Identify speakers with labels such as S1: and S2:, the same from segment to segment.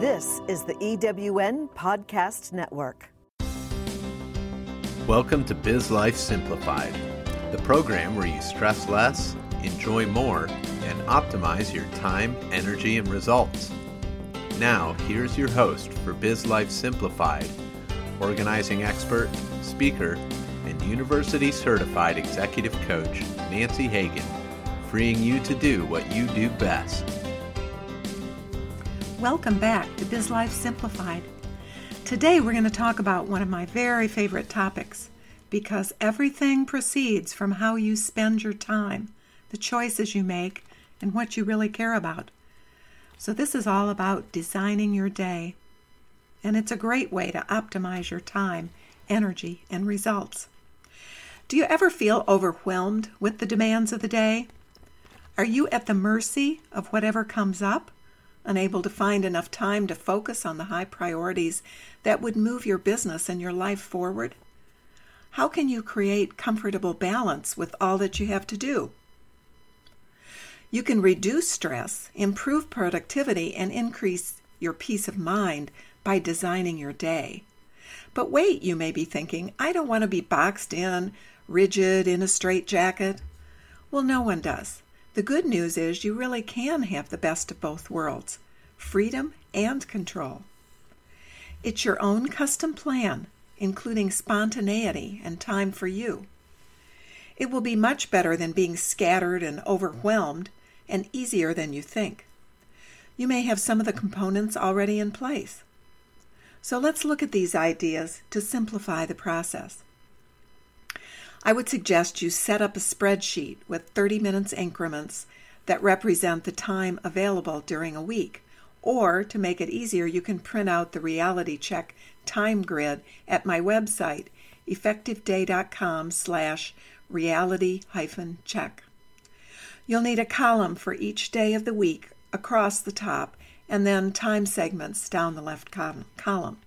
S1: This is the EWN Podcast Network.
S2: Welcome to Biz Life Simplified, the program where you stress less, enjoy more, and optimize your time, energy, and results. Now, here's your host for Biz Life Simplified, organizing expert, speaker, and university certified executive coach, Nancy Hagen, freeing you to do what you do best.
S3: Welcome back to Biz Life Simplified. Today we're going to talk about one of my very favorite topics because everything proceeds from how you spend your time, the choices you make, and what you really care about. So, this is all about designing your day, and it's a great way to optimize your time, energy, and results. Do you ever feel overwhelmed with the demands of the day? Are you at the mercy of whatever comes up? Unable to find enough time to focus on the high priorities that would move your business and your life forward? How can you create comfortable balance with all that you have to do? You can reduce stress, improve productivity, and increase your peace of mind by designing your day. But wait, you may be thinking, I don't want to be boxed in, rigid, in a straitjacket. Well, no one does. The good news is you really can have the best of both worlds freedom and control. It's your own custom plan, including spontaneity and time for you. It will be much better than being scattered and overwhelmed and easier than you think. You may have some of the components already in place. So let's look at these ideas to simplify the process. I would suggest you set up a spreadsheet with 30 minutes increments that represent the time available during a week. Or, to make it easier, you can print out the reality check time grid at my website, effectiveday.com slash reality hyphen check. You'll need a column for each day of the week across the top and then time segments down the left column.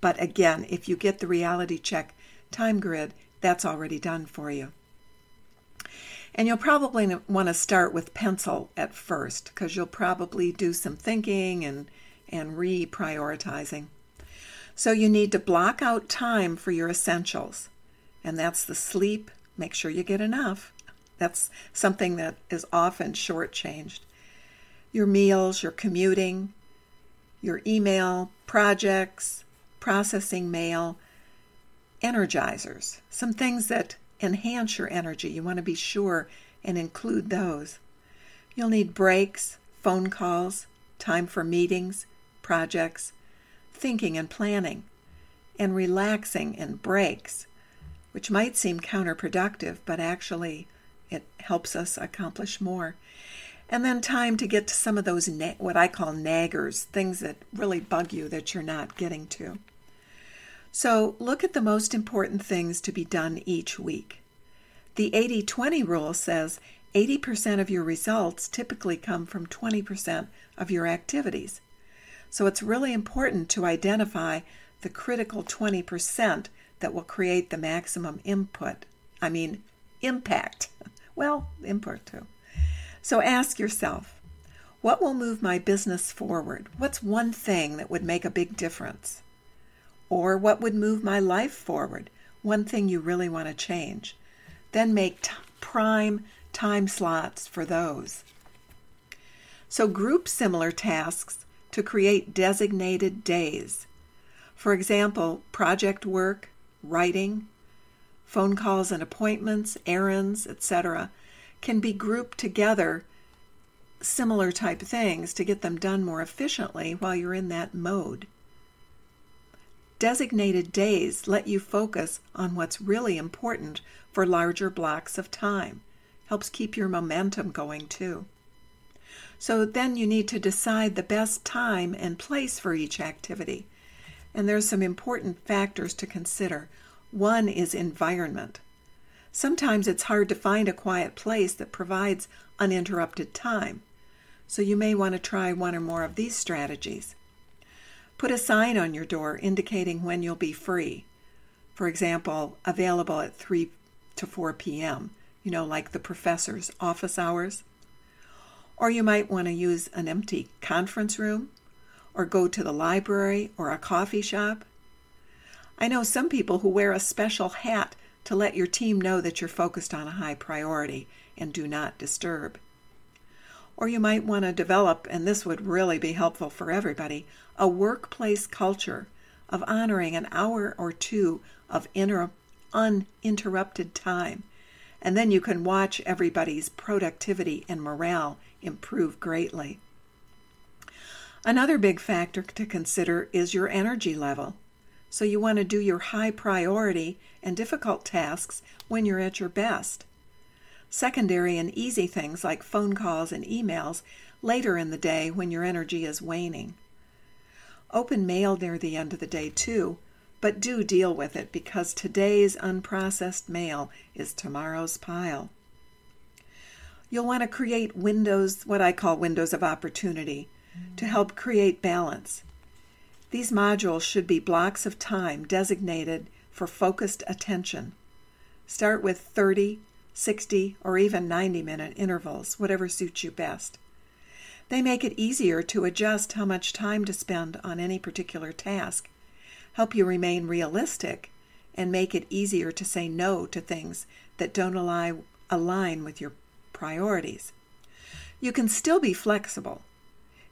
S3: But again, if you get the reality check time grid, that's already done for you. And you'll probably want to start with pencil at first because you'll probably do some thinking and, and reprioritizing. So you need to block out time for your essentials, and that's the sleep. Make sure you get enough. That's something that is often shortchanged. Your meals, your commuting, your email, projects, processing mail, energizers, some things that enhance your energy. You want to be sure and include those. You'll need breaks, phone calls, time for meetings, projects, thinking and planning, and relaxing and breaks, which might seem counterproductive, but actually it helps us accomplish more. And then time to get to some of those, na- what I call naggers, things that really bug you that you're not getting to. So look at the most important things to be done each week. The 80 20 rule says 80% of your results typically come from 20% of your activities. So it's really important to identify the critical 20% that will create the maximum input. I mean, impact. Well, input too. So ask yourself what will move my business forward? What's one thing that would make a big difference? Or what would move my life forward? One thing you really want to change. Then make t- prime time slots for those. So group similar tasks to create designated days. For example, project work, writing, phone calls and appointments, errands, etc., can be grouped together similar type things to get them done more efficiently while you're in that mode. Designated days let you focus on what's really important for larger blocks of time. Helps keep your momentum going too. So then you need to decide the best time and place for each activity. And there's some important factors to consider. One is environment. Sometimes it's hard to find a quiet place that provides uninterrupted time. So you may want to try one or more of these strategies. Put a sign on your door indicating when you'll be free. For example, available at 3 to 4 p.m., you know, like the professor's office hours. Or you might want to use an empty conference room or go to the library or a coffee shop. I know some people who wear a special hat to let your team know that you're focused on a high priority and do not disturb. Or you might want to develop, and this would really be helpful for everybody, a workplace culture of honoring an hour or two of inter- uninterrupted time. And then you can watch everybody's productivity and morale improve greatly. Another big factor to consider is your energy level. So you want to do your high priority and difficult tasks when you're at your best. Secondary and easy things like phone calls and emails later in the day when your energy is waning. Open mail near the end of the day too, but do deal with it because today's unprocessed mail is tomorrow's pile. You'll want to create windows, what I call windows of opportunity, to help create balance. These modules should be blocks of time designated for focused attention. Start with 30, 60, or even 90 minute intervals, whatever suits you best. They make it easier to adjust how much time to spend on any particular task, help you remain realistic, and make it easier to say no to things that don't align with your priorities. You can still be flexible.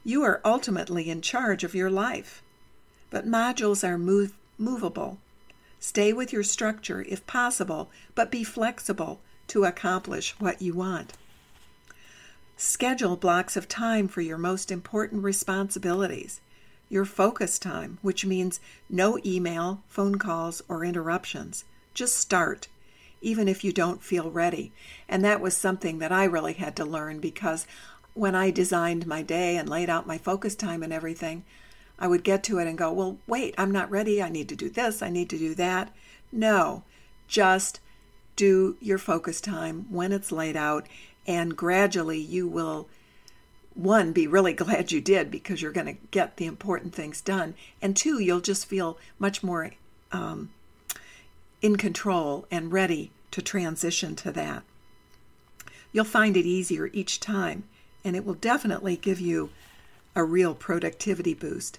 S3: You are ultimately in charge of your life but modules are move, movable. Stay with your structure if possible, but be flexible to accomplish what you want. Schedule blocks of time for your most important responsibilities. Your focus time, which means no email, phone calls, or interruptions. Just start, even if you don't feel ready. And that was something that I really had to learn because when I designed my day and laid out my focus time and everything, I would get to it and go, well, wait, I'm not ready. I need to do this. I need to do that. No, just do your focus time when it's laid out, and gradually you will, one, be really glad you did because you're going to get the important things done, and two, you'll just feel much more um, in control and ready to transition to that. You'll find it easier each time, and it will definitely give you a real productivity boost.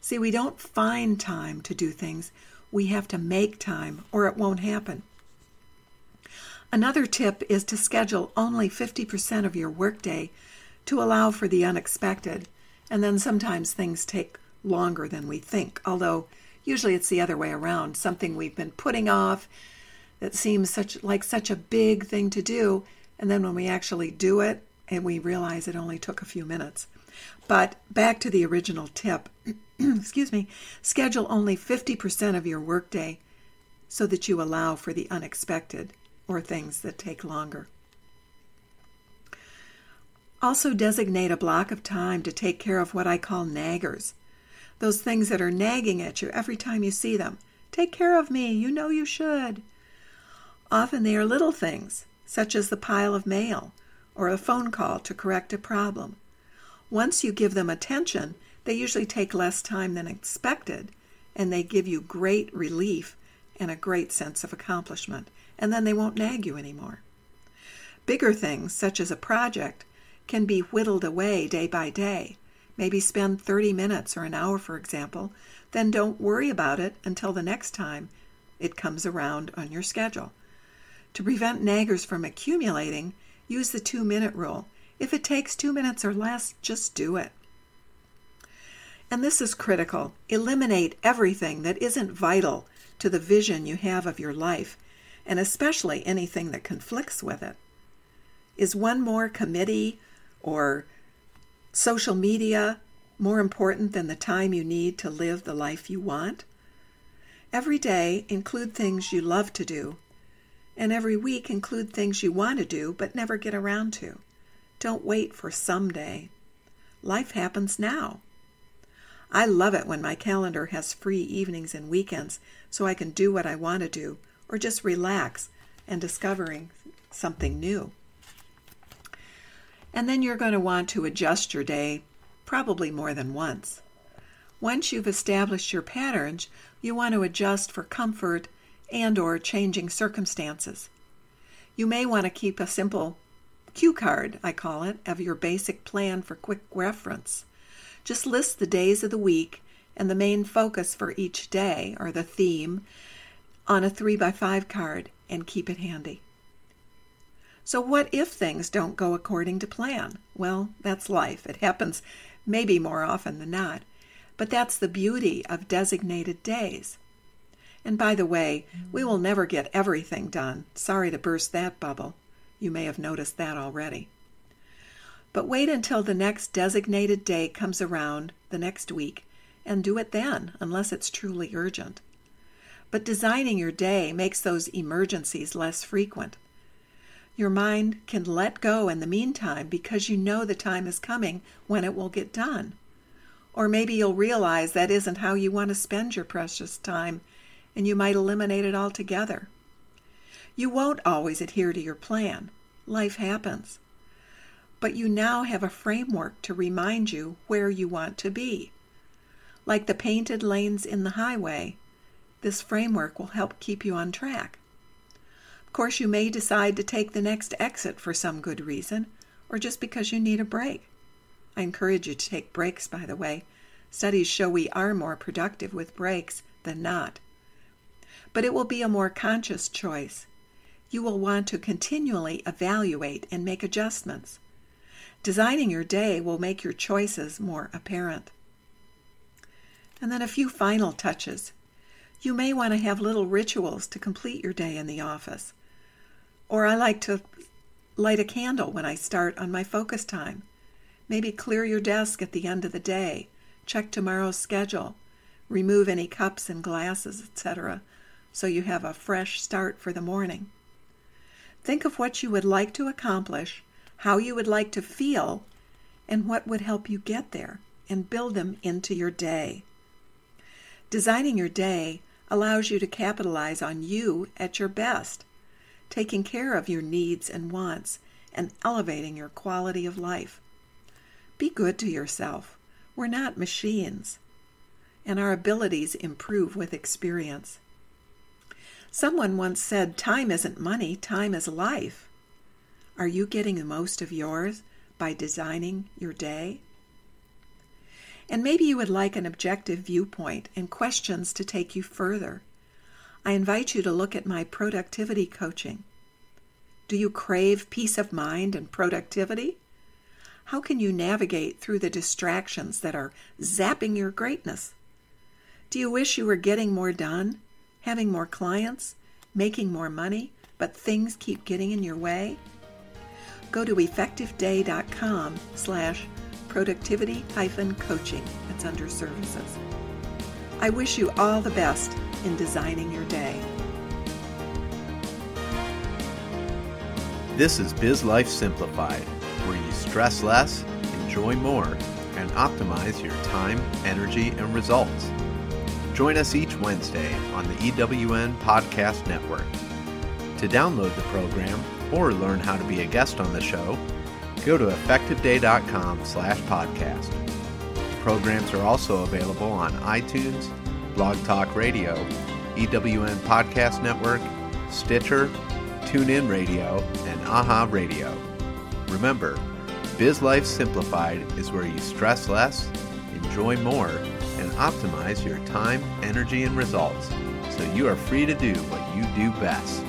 S3: See, we don't find time to do things, we have to make time or it won't happen. Another tip is to schedule only 50% of your workday to allow for the unexpected, and then sometimes things take longer than we think, although usually it's the other way around, something we've been putting off that seems such like such a big thing to do, and then when we actually do it and we realize it only took a few minutes. But back to the original tip, excuse me, schedule only 50% of your workday so that you allow for the unexpected or things that take longer. Also, designate a block of time to take care of what I call naggers. Those things that are nagging at you every time you see them. Take care of me, you know you should. Often they are little things, such as the pile of mail or a phone call to correct a problem. Once you give them attention, they usually take less time than expected, and they give you great relief and a great sense of accomplishment, and then they won't nag you anymore. Bigger things, such as a project, can be whittled away day by day. Maybe spend 30 minutes or an hour, for example, then don't worry about it until the next time it comes around on your schedule. To prevent naggers from accumulating, use the two minute rule. If it takes two minutes or less, just do it. And this is critical. Eliminate everything that isn't vital to the vision you have of your life, and especially anything that conflicts with it. Is one more committee or social media more important than the time you need to live the life you want? Every day, include things you love to do, and every week, include things you want to do but never get around to. Don't wait for someday. Life happens now. I love it when my calendar has free evenings and weekends so I can do what I want to do or just relax and discovering something new. And then you're going to want to adjust your day probably more than once. Once you've established your patterns, you want to adjust for comfort and or changing circumstances. You may want to keep a simple cue card, I call it, of your basic plan for quick reference. Just list the days of the week and the main focus for each day, or the theme, on a 3 by 5 card and keep it handy. So, what if things don't go according to plan? Well, that's life. It happens maybe more often than not. But that's the beauty of designated days. And by the way, we will never get everything done. Sorry to burst that bubble. You may have noticed that already. But wait until the next designated day comes around the next week and do it then, unless it's truly urgent. But designing your day makes those emergencies less frequent. Your mind can let go in the meantime because you know the time is coming when it will get done. Or maybe you'll realize that isn't how you want to spend your precious time and you might eliminate it altogether. You won't always adhere to your plan. Life happens. But you now have a framework to remind you where you want to be. Like the painted lanes in the highway, this framework will help keep you on track. Of course, you may decide to take the next exit for some good reason, or just because you need a break. I encourage you to take breaks, by the way. Studies show we are more productive with breaks than not. But it will be a more conscious choice. You will want to continually evaluate and make adjustments. Designing your day will make your choices more apparent. And then a few final touches. You may want to have little rituals to complete your day in the office. Or I like to light a candle when I start on my focus time. Maybe clear your desk at the end of the day, check tomorrow's schedule, remove any cups and glasses, etc., so you have a fresh start for the morning. Think of what you would like to accomplish, how you would like to feel, and what would help you get there, and build them into your day. Designing your day allows you to capitalize on you at your best, taking care of your needs and wants, and elevating your quality of life. Be good to yourself. We're not machines, and our abilities improve with experience. Someone once said, Time isn't money, time is life. Are you getting the most of yours by designing your day? And maybe you would like an objective viewpoint and questions to take you further. I invite you to look at my productivity coaching. Do you crave peace of mind and productivity? How can you navigate through the distractions that are zapping your greatness? Do you wish you were getting more done, having more clients, making more money, but things keep getting in your way? Go to effectiveday.com slash productivity hyphen coaching. It's under services. I wish you all the best in designing your day.
S2: This is Biz Life Simplified where you stress less, enjoy more, and optimize your time, energy, and results. Join us each Wednesday on the EWN Podcast Network. To download the program or learn how to be a guest on the show, go to effectiveday.com slash podcast. Programs are also available on iTunes, Blog Talk Radio, EWN Podcast Network, Stitcher, TuneIn Radio, and AHA Radio. Remember, Biz Life Simplified is where you stress less, enjoy more, and optimize your time, energy, and results so you are free to do what you do best.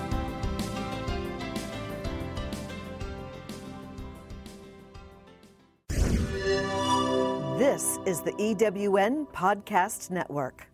S1: This is the EWN Podcast Network.